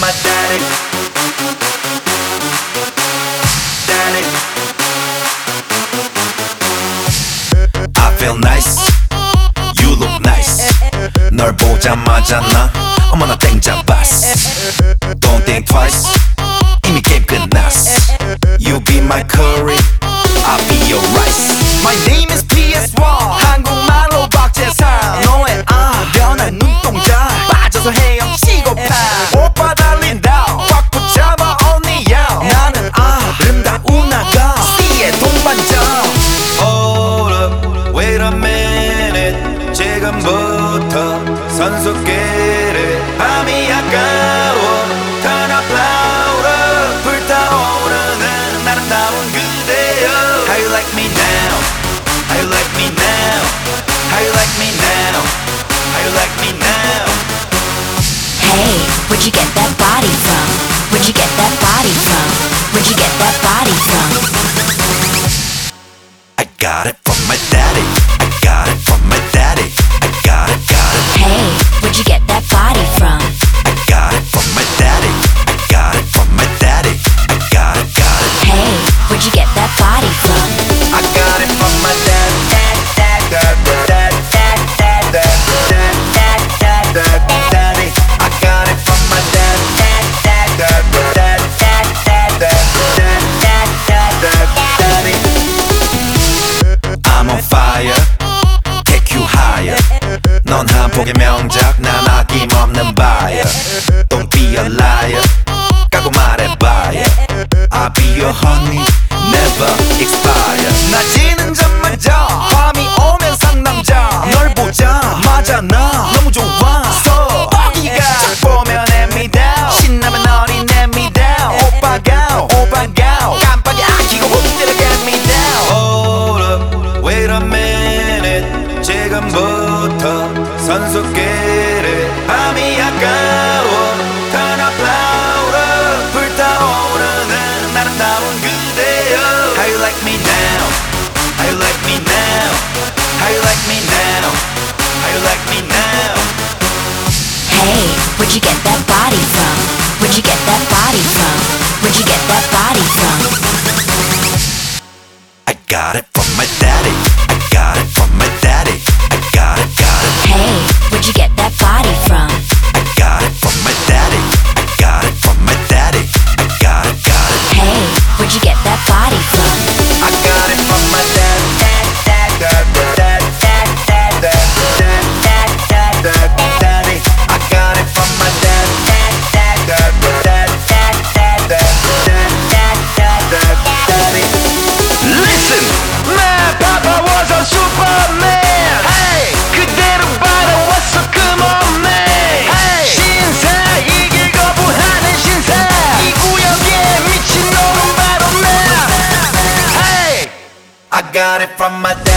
my daddy. Daddy. I feel nice. You look nice. 널 보자마자 나 어머나 땡 잡았어. Don't think twice. 이미 게임 끝났어. You be my curry. I'll be your rice. My name is PS1. 한 지금부터 선수끼리 밤이 아까워. Turn up louder. 불타오르는 아름다운 그대여. How you like me now? How you like me now? How you like me now? How you like me now? Hey, where'd you get that body from? Where'd you get that body from? Where'd you get that body from? I got it from my daddy. 폭의 명작, 난 아낌없는 buyer. Don't be a liar. 까고 말해봐요. I'll be your honey, never expire. 낮이는 잠만 자, 밤이 오면 상남자. 널 보자마자 나 지금부터 선수끼리 밤이 아까워. Turn up louder. 불타오르는 아름다운 그대여. How you like me now? How you like me now? How you like me now? How you like me now? Hey, where'd you get that body from? Where'd you get that body from? Where'd you get that body from? I got it Got it from my dad.